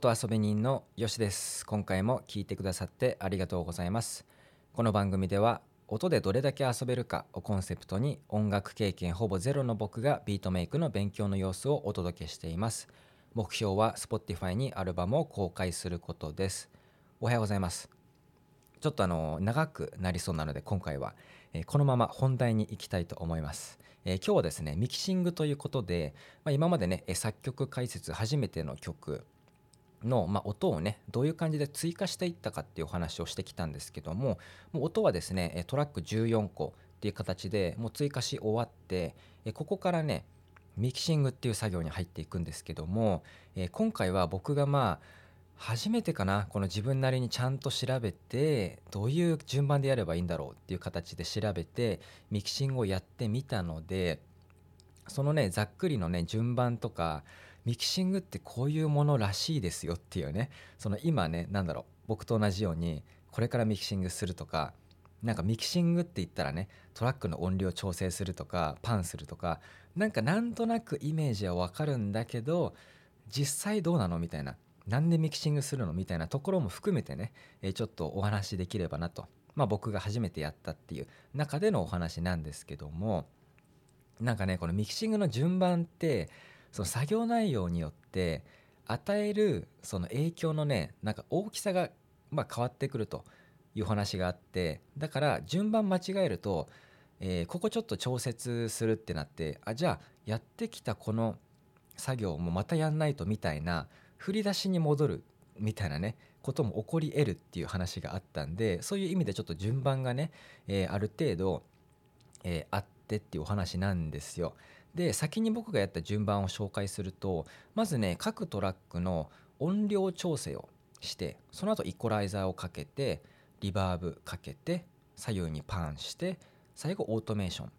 音遊び人のよしです。今回も聞いてくださってありがとうございます。この番組では音でどれだけ遊べるかをコンセプトに音楽経験ほぼゼロの僕がビートメイクの勉強の様子をお届けしています。目標は Spotify にアルバムを公開することです。おはようございます。ちょっとあの長くなりそうなので今回は、えこのまま本題に行きたいと思います。え、今日はですねミキシングということで、ま、今までね作曲解説初めての曲の、まあ、音をねどういう感じで追加していったかっていうお話をしてきたんですけどももう音はですねトラック14個っていう形でもう追加し終わってここからねミキシングっていう作業に入っていくんですけども今回は僕がまあ初めてかなこの自分なりにちゃんと調べてどういう順番でやればいいんだろうっていう形で調べてミキシングをやってみたのでそのねざっくりのね順番とかミキシングってこういうものらしいですよっていうねその今ね何だろう僕と同じようにこれからミキシングするとかなんかミキシングって言ったらねトラックの音量調整するとかパンするとかなんかなんとなくイメージはわかるんだけど実際どうなのみたいななんでミキシングするのみたいなところも含めてね、えちょっとお話しできればなと、まあ、僕が初めてやったっていう中でのお話なんですけどもなんかねこのミキシングの順番ってその作業内容によって与えるその影響のねなんか大きさがま変わってくるという話があってだから順番間違えると、えー、ここちょっと調節するってなってあじゃあやってきたこの作業もまたやんないとみたいな振り出しに戻るみたいなねことも起こり得るっていう話があったんでそういう意味でちょっと順番がね、えー、ある程度、えー、あってっていうお話なんですよ。で先に僕がやった順番を紹介するとまずね各トラックの音量調整をしてその後イコライザーをかけてリバーブかけて左右にパンして最後オートメーションっ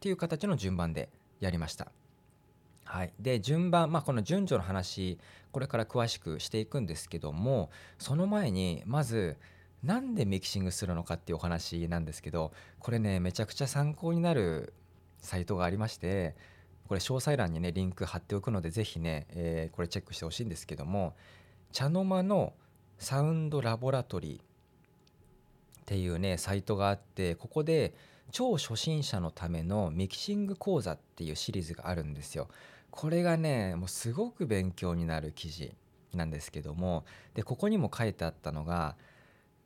ていう形の順番でやりました。はい、で順番、まあ、この順序の話これから詳しくしていくんですけどもその前にまずなんでミキシングするのかっていうお話なんですけどこれねめちゃくちゃ参考になるサイトがありましてこれ詳細欄にねリンク貼っておくので是非ね、えー、これチェックしてほしいんですけども茶の間のサウンドラボラトリーっていうねサイトがあってここで超初心者のためのミキシング講座っていうシリーズがあるんですよ。これがねもうすごく勉強になる記事なんですけどもでここにも書いてあったのが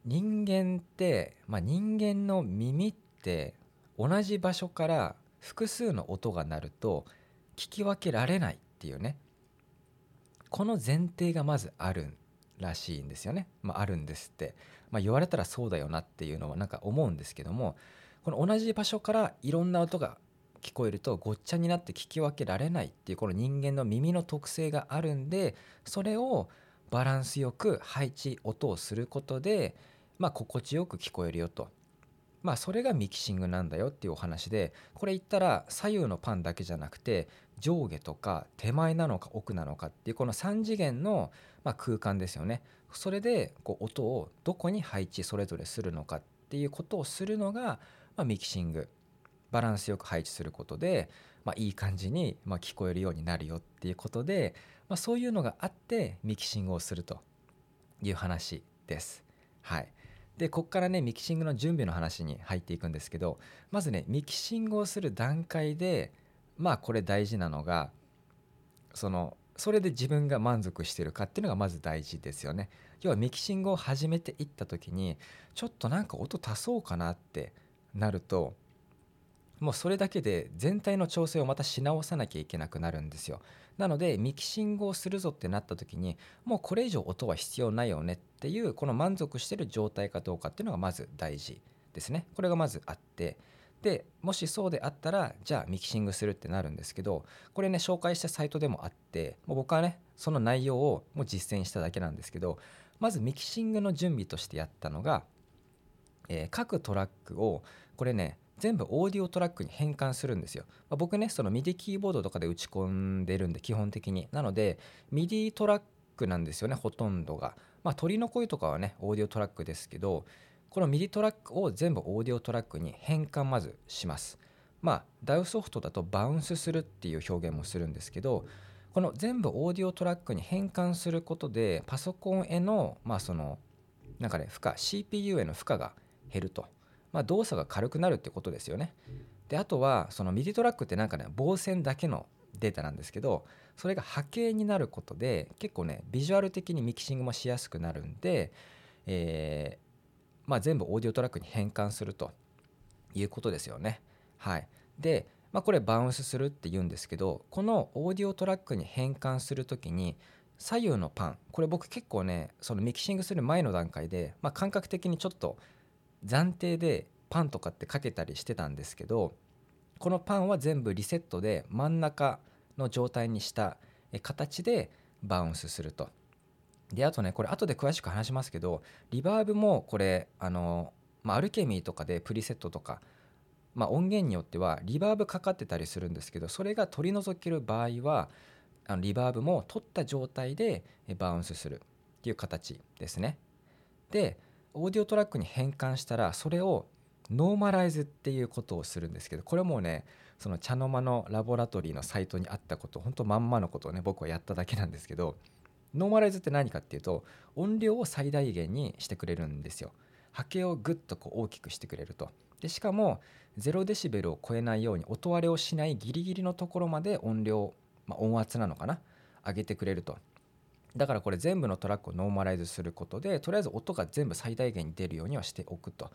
人間って、まあ、人間の耳って同じ場所から複数の音が鳴ると聞き分けられないっていうね。この前提がまずあるらしいんですよね、まあ、あるんですって、まあ、言われたらそうだよなっていうのはなんか思うんですけどもこの同じ場所からいろんな音が聞こえるとごっちゃになって聞き分けられないっていうこの人間の耳の特性があるんでそれをバランスよく配置音をすることで、まあ、心地よく聞こえるよと。まあそれがミキシングなんだよっていうお話でこれ言ったら左右のパンだけじゃなくて上下とか手前なのか奥なのかっていうこの3次元のま空間ですよね。それでこう音をどこに配置それぞれするのかっていうことをするのがまミキシング。バランスよく配置することで、まあ、いい感じに、ま聞こえるようになるよっていうことで、まあ、そういうのがあってミキシングをするという話です。はい、でここからねミキシングの準備の話に入っていくんですけどまずねミキシングをする段階でまあこれ大事なのがそのそれで自分が満足してるかっていうのがまず大事ですよね。要はミキシングを始めていった時にちょっとなんか音足そうかなってなるともうそれだけで全体の調整をまたし直さなきゃいけなくなるんですよ。なのでミキシングをするぞってなった時にもうこれ以上音は必要ないよねっていうこの満足してる状態かどうかっていうのがまず大事ですね。これがまずあってでもしそうであったらじゃあミキシングするってなるんですけどこれね紹介したサイトでもあってもう僕はねその内容をもう実践しただけなんですけどまずミキシングの準備としてやったのが、えー、各トラックをこれね全部オーディオトラックに変換するんですよ。まあ、僕ねその MIDI キーボードとかで打ち込んでるんで基本的になので MIDI トラックなんですよねほとんどが。まあ、鳥の声とかはねオーディオトラックですけどこの MIDI トラックを全部オーディオトラックに変換まずします。まあ DAW ソフトだとバウンスするっていう表現もするんですけどこの全部オーディオトラックに変換することでパソコンへのまあそのなんかね負荷 CPU への負荷が減ると、まあ、動作が軽くなるってことですよね。であとはその MIDI トラックってなんかね棒線だけのデータなんですけどそれが波形になることで結構ねビジュアル的にミキシングもしやすくなるんで、えーまあ、全部オーディオトラックに変換するということですよね。はい、でまあ、これバウンスするって言うんですけどこのオーディオトラックに変換する時に左右のパンこれ僕結構ねそのミキシングする前の段階で、まあ、感覚的にちょっと暫定でパンとかってかけたりしてたんですけどこのパンは全部リセットで真ん中の状態にした形でバウンスすると。であとねこれ後で詳しく話しますけどリバーブもこれあの、まあ、アルケミーとかでプリセットとかまあ、音源によってはリバーブかかってたりするんですけどそれが取り除ける場合はあのリバーブも取った状態でバウンスするっていう形ですね。でオーディオトラックに変換したらそれをノーマライズっていうことをするんですけどこれもねその茶の間のラボラトリーのサイトにあったこと本当まんまのことをね僕はやっただけなんですけどノーマライズって何かっていうと音量を最大限にしてくれるんですよ。波形をぐっとこう大きくしてくれると。でしかも0デシベルを超えないように音割れをしないギリギリのところまで音量、まあ、音圧なのかな？上げてくれるとだからこれ全部のトラックをノーマライズすることでとりあえず音が全部最大限に出るようにはしておくと。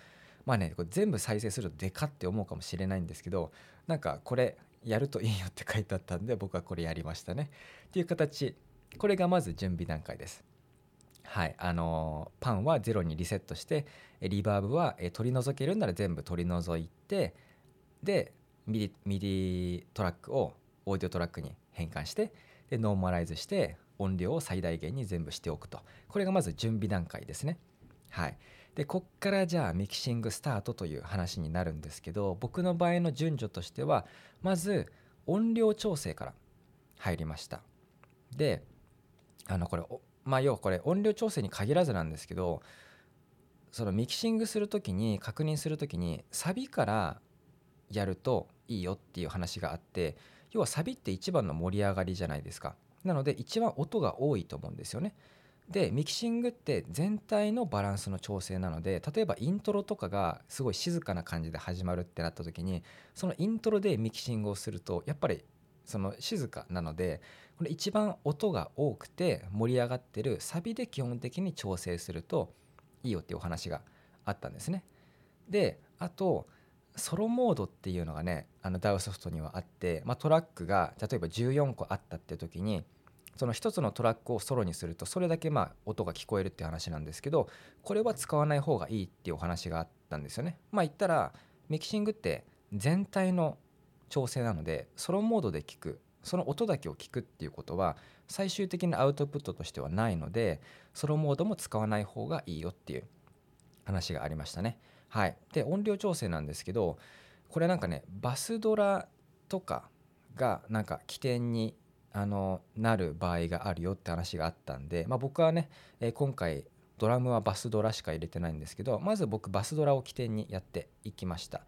まあねこれ全部再生するとでかって思うかもしれないんですけどなんかこれやるといいよって書いてあったんで僕はこれやりましたね。っていう形これがまず準備段階です。はいあのパンはゼロにリセットしてリバーブは取り除けるなら全部取り除いてで MIDI MIDI トラックをオーディオトラックに変換してでノーマライズして音量を最大限に全部しておくと。これがまず準備段階ですね。はい。でこっからじゃあミキシングスタートという話になるんですけど僕の場合の順序としてはまず音量調整から入りました。であのこれまあ要はこれ音量調整に限らずなんですけどそのミキシングする時に確認する時にサビからやるといいよっていう話があって要はサビって一番の盛り上がりじゃないですか。なので一番音が多いと思うんですよねでミキシングって全体のバランスの調整なので例えばイントロとかがすごい静かな感じで始まるってなった時にそのイントロでミキシングをするとやっぱりその静かなのでこれ一番音が多くて盛り上がってるサビで基本的に調整するといいよっていうお話があったんですね。であとソロモードっていうのがねあの DAW ソフトにはあって、まあ、トラックが例えば14個あったって時にその1つのトラックをソロにするとそれだけまあ音が聞こえるって話なんですけどこれは使わない方がいいっていうお話があったんですよね。まあ言ったらミキシングって全体の調整なのでソロモードで聞くその音だけを聞くっていうことは最終的なアウトプットとしてはないのでソロモードも使わない方がいいよっていう話がありましたね。はい、で音量調整なんですけどこれなんかねバスドラとかがなんか起点にあのなる場合があるよって話があったんで、まあ、僕はね、えー、今回ドラムはバスドラしか入れてないんですけどまず僕バスドラを起点にやっていきました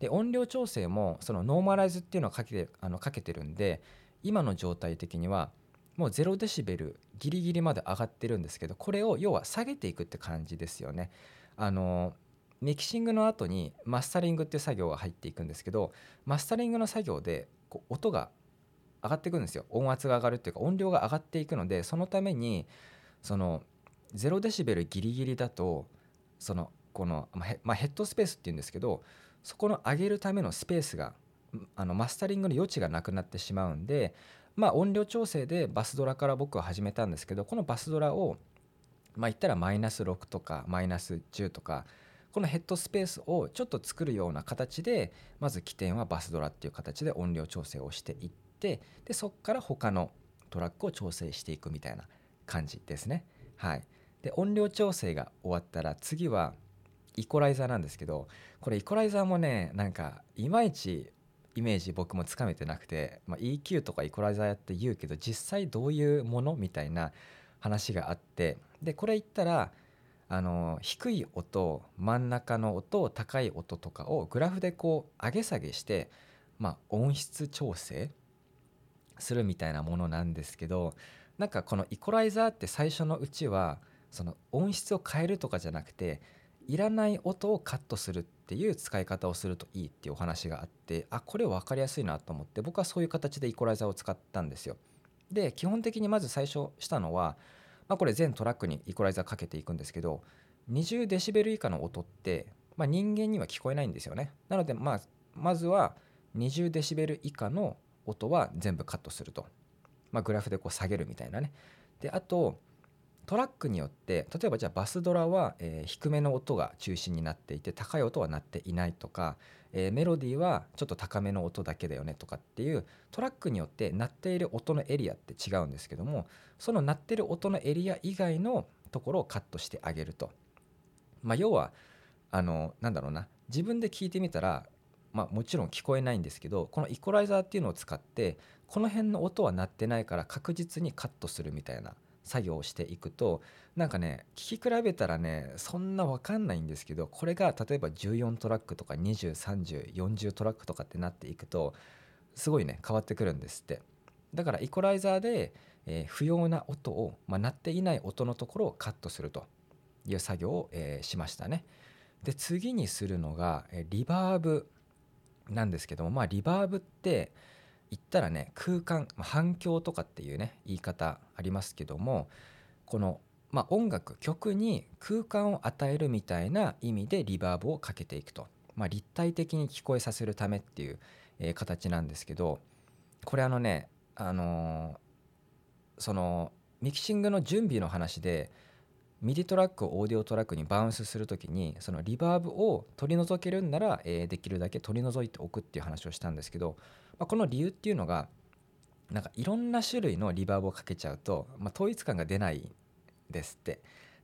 で音量調整もそのノーマライズっていうのをかけてあのかけてるんで今の状態的にはもう0デシベルギリギリまで上がってるんですけどこれを要は下げていくって感じですよね。あのミキシングの後にマスタリングっていう作業が入っていくんですけどマスタリングの作業でこう音が上がっていくんですよ。音圧が上がるっていうか音量が上がっていくのでそのためにその0デシベルギリギリだとそのこの、まあ、ヘッドスペースっていうんですけどそこの上げるためのスペースがあのマスタリングの余地がなくなってしまうんでまあ音量調整でバスドラから僕は始めたんですけどこのバスドラをまあ言ったらマイナス6とかマイナス10とかこのヘッドスペースをちょっと作るような形でまず起点はバスドラっていう形で音量調整をしていってってでそこから他のトラックを調整していくみたいな感じですね。はい、で音量調整が終わったら次はイコライザーなんですけどこれイコライザーもねなんかいまいちイメージ僕もつかめてなくて、まあ、EQ とかイコライザーやって言うけど実際どういうものみたいな話があってでこれ言ったらあの低い音真ん中の音高い音とかをグラフでこう上げ下げして、まあ、音質調整するみたいなものなんですけどなんかこのイコライザーって最初のうちはその音質を変えるとかじゃなくていらない音をカットするっていう使い方をするといいっていうお話があってあこれ分かりやすいなと思って僕はそういう形でイコライザーを使ったんですよ。で基本的にまず最初したのは、まあ、これ全トラックにイコライザーかけていくんですけど20デシベル以下の音って、まあ、人間には聞こえないんですよね。なのでまあまずは20デシベル以下の音は全部カットすると、まあ、グラフでこう下げるみたいなね。であとトラックによって例えばじゃあバスドラは、えー、低めの音が中心になっていて高い音は鳴っていないとか、えー、メロディーはちょっと高めの音だけだよねとかっていうトラックによって鳴っている音のエリアって違うんですけどもその鳴ってる音のエリア以外のところをカットしてあげると。まあ、要はあのなんだろうな自分で聞いてみたらまあ、もちろん聞こえないんですけどこのイコライザーっていうのを使ってこの辺の音は鳴ってないから確実にカットするみたいな作業をしていくとなんかね聞き比べたらねそんな分かんないんですけどこれが例えば14トラックとか203040トラックとかってなっていくとすごいね変わってくるんですって。だからイコライザーで、えー、不要な音を、まあ、鳴っていない音のところをカットすると。いう作業を、えー、しましたね。で次にするのが、えー、リバーブなんですけどもまあリバーブって言ったらね空間反響とかっていうね言い方ありますけどもこの、まあ、音楽曲に空間を与えるみたいな意味でリバーブをかけていくと、まあ、立体的に聞こえさせるためっていう、えー、形なんですけどこれあのねあのー、そのミキシングの準備の話で MIDI トラックをオーディオトラックにバウンスする時にそのリバーブを取り除けるんなら、えー、できるだけ取り除いておくっていう話をしたんですけど、まあ、この理由っていうのがなんかいろんな種類のリバーブをかけちゃうと、まあ、統一感が出ないですって。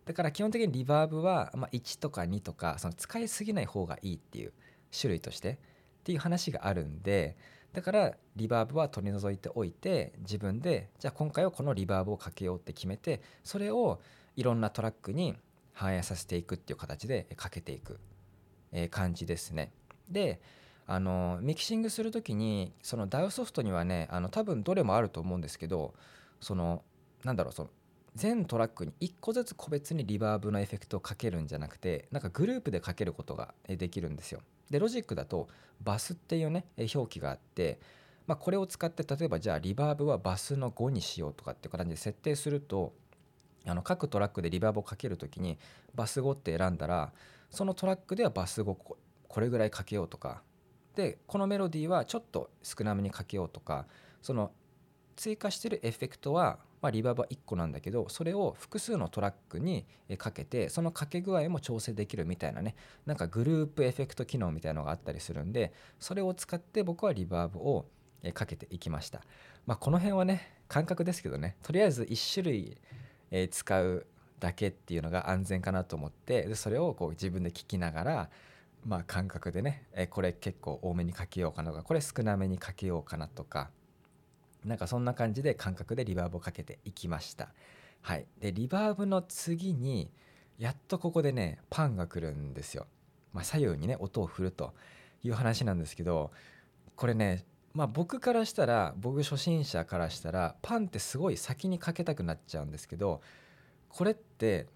だから基本的にリバーブは、まあ、1とか2とかその使いすぎない方がいいっていう種類としてっていう話があるんでだからリバーブは取り除いておいて自分でじゃあ今回はこのリバーブをかけようって決めてそれをいろんなトラックに反映させていくっていう形でかけていく感じですね。であのミキシングする時にその DAW ソフトにはねあの多分どれもあると思うんですけどそのなんだろうその全トラックに1個ずつ個別にリバーブのエフェクトをかけるんじゃなくてなんかグループでかけることができるんですよ。でロジックだとバスっていうね表記があって、まあ、これを使って例えばじゃあリバーブはバスの5にしようとかっていう感じで設定するとあの各トラックでリバーブをかける時にバス5って選んだらそのトラックではバス5これぐらいかけようとか。でこのメロディーはちょっと少なめにかけようとか。その追加してるエフェクトは、まあ、リバーブは1個なんだけどそれを複数のトラックにかけてそのかけ具合も調整できるみたいなね。なんかグループエフェクト機能みたいのがあったりするんでそれを使って僕はリバーブをかけていきました。まあ、この辺はね感覚ですけどね。とりあえず1種類え使うだけっていうのが安全かなと思ってでそれをこう自分で聞きながら、まあ、感覚でね、えこれ結構多めにかけようかなとかこれ少なめにかけようかなとかなんかそんな感じで感覚でリバーブをかけていきました。はい、でリバーブの次にやっとここでねパンが来るんですよ。まあ、左右にね音を振るという話なんですけどこれねまあ僕からしたら僕初心者からしたらパンってすごい先にかけたくなっちゃうんですけどこれって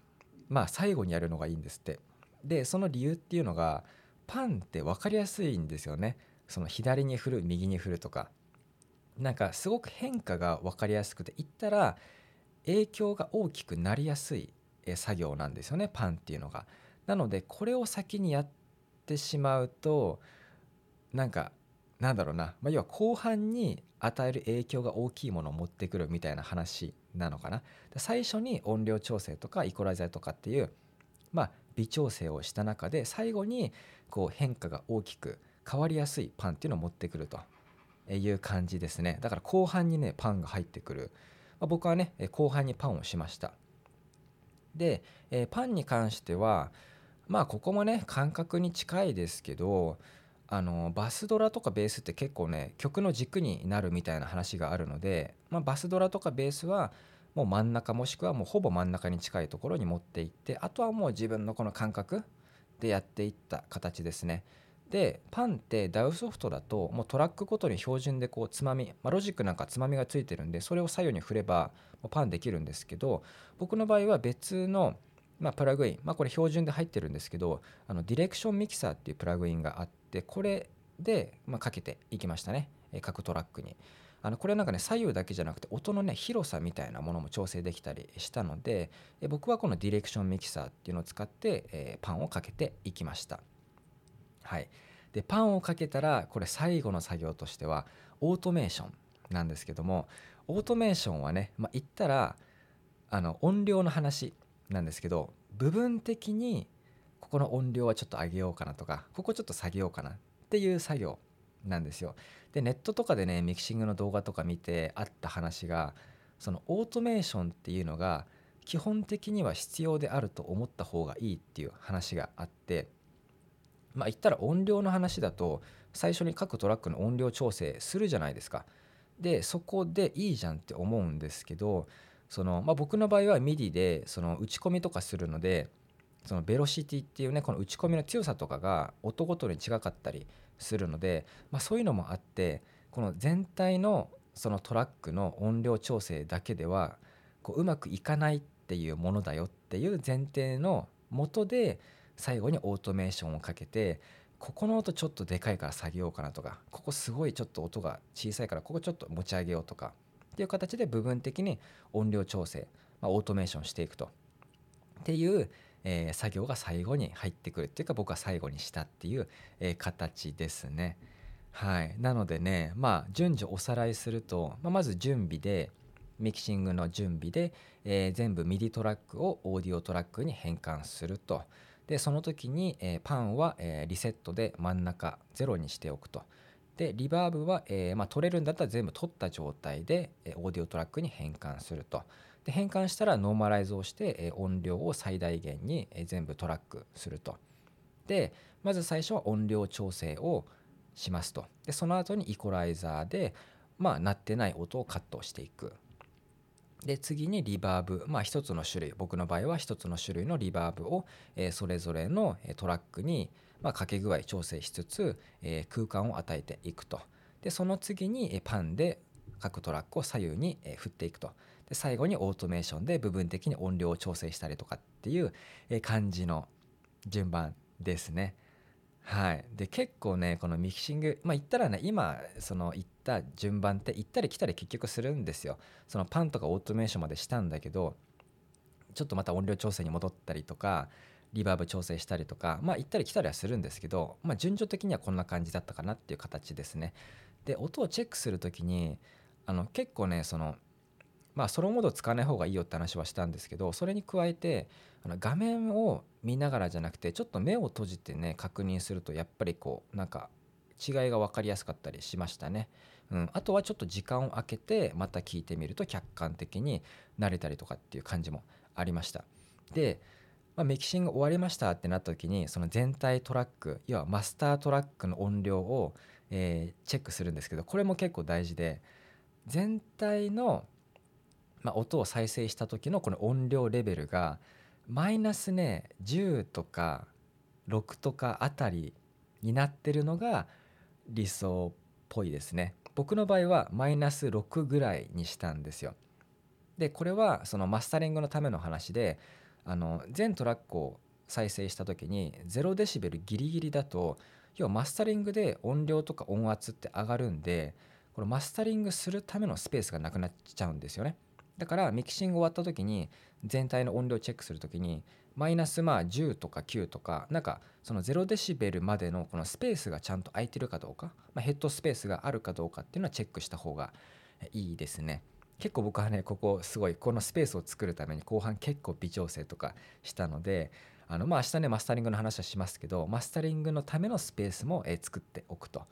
まあ最後にやるのがいいんですって。でその理由っていうのがパンって分かりやすいんですよね。その左に振る右に振るとか。なんかすごく変化が分かりやすくて言ったら影響が大きくなりやすい作業なんですよねパンっていうのが。なのでこれを先にやってしまうとなんかなんだろうな、まあ、要は後半に与える影響が大きいものを持ってくるみたいな話なのかな。最初に音量調整とかイコライザーとかっていう、まあ、微調整をした中で最後にこう変化が大きく変わりやすいパンっていうのを持ってくるという感じですね。だから後半にねパンが入ってくる、まあ、僕はね後半にパンをしました。で、えパンに関してはまあここもね感覚に近いですけどあのバスドラとかベースって結構ね曲の軸になるみたいな話があるので、まあ、バスドラとかベースはもう真ん中もしくはもうほぼ真ん中に近いところに持っていってあとはもう自分のこの感覚でやっていった形ですね。でパンって DAW ソフトだともうトラックごとに標準でこうつまみ、まあ、ロジックなんかつまみがついてるんでそれを左右に振ればパンできるんですけど僕の場合は別のまあ、プラグイン、まあ、これ標準で入ってるんですけどあのディレクションミキサーっていうプラグインがあってでこれで、まあ、かけていきましたね。各トラックに。あのこれなんかね左右だけじゃなくて音のね広さみたいなものも調整できたりしたので僕はこのディレクションミキサーっていうのを使って、え、パンをかけていきました。はい。でパンをかけたらこれ最後の作業としてはオートメーションなんですけどもオートメーションはね、まあ、言ったらあの音量の話なんですけど部分的にこの音量はちょっと上げようかなとかここちょっと下げようかなっていう作業なんですよ。でネットとかでねミキシングの動画とか見てあった話がそのオートメーションっていうのが基本的には必要であると思った方がいいっていう話があってまあ言ったら音量の話だと最初に各トラックの音量調整するじゃないですか。でそこでいいじゃんって思うんですけどその、まあ、僕の場合は MIDI でその打ち込みとかするのでそのベロシティっていうねこの打ち込みの強さとかが音ごとに違かったりするので、まあ、そういうのもあってこの全体のそのトラックの音量調整だけではこううまくいかないっていうものだよっていう前提のもとで最後にオートメーションをかけてここの音ちょっとでかいから下げようかなとかここすごいちょっと音が小さいからここちょっと持ち上げようとかっていう形で部分的に音量調整、まあ、オートメーションしていくと。っていうえー、作業が最後に入ってくるっていうか僕は最後にしたっていう、えー、形ですね。はい、なのでねまあ順序おさらいすると、まあ、まず準備でミキシングの準備で、えー、全部 MIDI トラックをオーディオトラックに変換すると。でその時に、えー、パンは、えー、リセットで真ん中0にしておくと。でリバーブは、えーまあ、取れるんだったら全部取った状態で、えー、オーディオトラックに変換すると。で変換したらノーマライズをして、え音量を最大限に、え全部トラックすると。でまず最初は音量調整をしますと。でその後にイコライザーでまあ鳴ってない音をカットしていく。で次にリバーブまあ一つの種類僕の場合は一つの種類のリバーブを、えそれぞれのトラックに、まあ、かけ具合調整しつつ、え空間を与えていくと。でその次にパンで各トラックを左右に振っていくと。で最後にオートメーションで部分的に音量を調整したりとかっていう感じの順番ですね。はい、で結構ねこのミキシングまあ言ったらね今その言った順番って行ったり来たり結局するんですよ。そのパンとかオートメーションまでしたんだけどちょっとまた音量調整に戻ったりとかリバーブ調整したりとかまあ行ったり来たりはするんですけど、まあ、順序的にはこんな感じだったかなっていう形ですね。で音をチェックする時にあの結構ねそのまあソロモード使わない方がいいよって話はしたんですけどそれに加えてあの画面を見ながらじゃなくてちょっと目を閉じてね確認するとやっぱりこうなんか違いが分かりやすかったりしましたね。うん、あとはちょっと時間を空けてまた聞いてみると客観的になれたりとかっていう感じもありました。で、まあ、ミキシング終わりましたってなった時にその全体トラック要はマスタートラックの音量を、えー、チェックするんですけどこれも結構大事で全体のまあ、音を再生した時のこの音量レベルがマイナスね10とか6とかあたりになってるのが理想っぽいですね。僕の場合はマイナス6ぐらいにしたんですよ。でこれはそのマスタリングのための話であの全トラックを再生した時に0デシベルギリギリだと要はマスタリングで音量とか音圧って上がるんでこのマスタリングするためのスペースがなくなっちゃうんですよね。だからミキシング終わった時に全体の音量チェックする時にマイナスまあ10とか9とかなんかその0デシベルまでのこのスペースがちゃんと空いてるかどうか、まあ、ヘッドスペースがあるかどうかっていうのはチェックした方がいいですね。結構僕はねここすごいこのスペースを作るために後半結構微調整とかしたのであのまあ明日ねマスタリングの話はしますけどマスタリングのためのスペースも、え作っておくと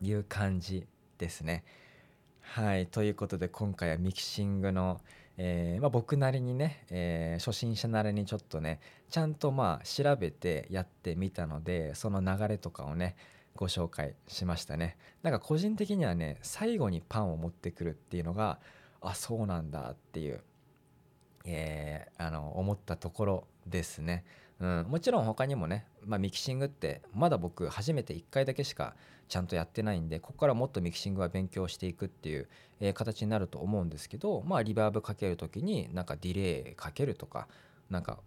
いう感じですね。はいということで今回はミキシングの、えーまあ、僕なりにね、えー、初心者なりにちょっとねちゃんとまあ調べてやってみたのでその流れとかをねご紹介しましたね。なんか個人的にはね最後にパンを持ってくるっていうのがあそうなんだっていう、えー、あの思ったところですね。うん、もちろん他にもね、まあ、ミキシングってまだ僕初めて1回だけしかちゃんとやってないんでここからもっとミキシングは勉強していくっていう、えー、形になると思うんですけどまあリバーブかける時になんかディレイかけるとかなんか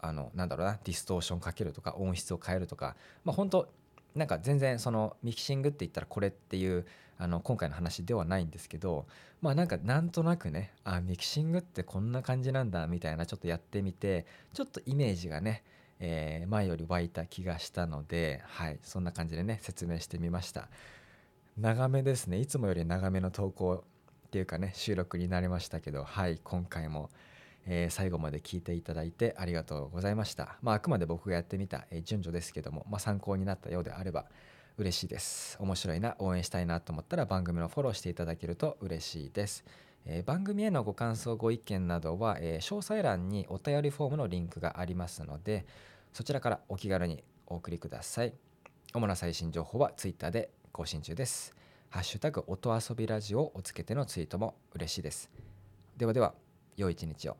あのなんだろうなディストーションかけるとか音質を変えるとかまあ本当なんか全然そのミキシングって言ったらこれっていうあの今回の話ではないんですけどまあなんかなんとなくねあミキシングってこんな感じなんだみたいなちょっとやってみてちょっとイメージがね、えー、前より湧いた気がしたのではいそんな感じでね説明してみました長めですねいつもより長めの投稿っていうかね収録になりましたけどはい今回もえー、最後まで聞いていただいてありがとうございました。まあ、あくまで僕がやってみた、えー、順序ですけども、まあ、参考になったようであれば嬉しいです。面白いな、応援したいなと思ったら番組のフォローしていただけると嬉しいです。えー、番組へのご感想、ご意見などは、え詳細欄にお便りフォームのリンクがありますので、そちらからお気軽にお送りください。主な最新情報は Twitter で更新中です。ハッシュタグ音遊びラジオをつけてのツイートも嬉しいです。ではでは、良い一日を。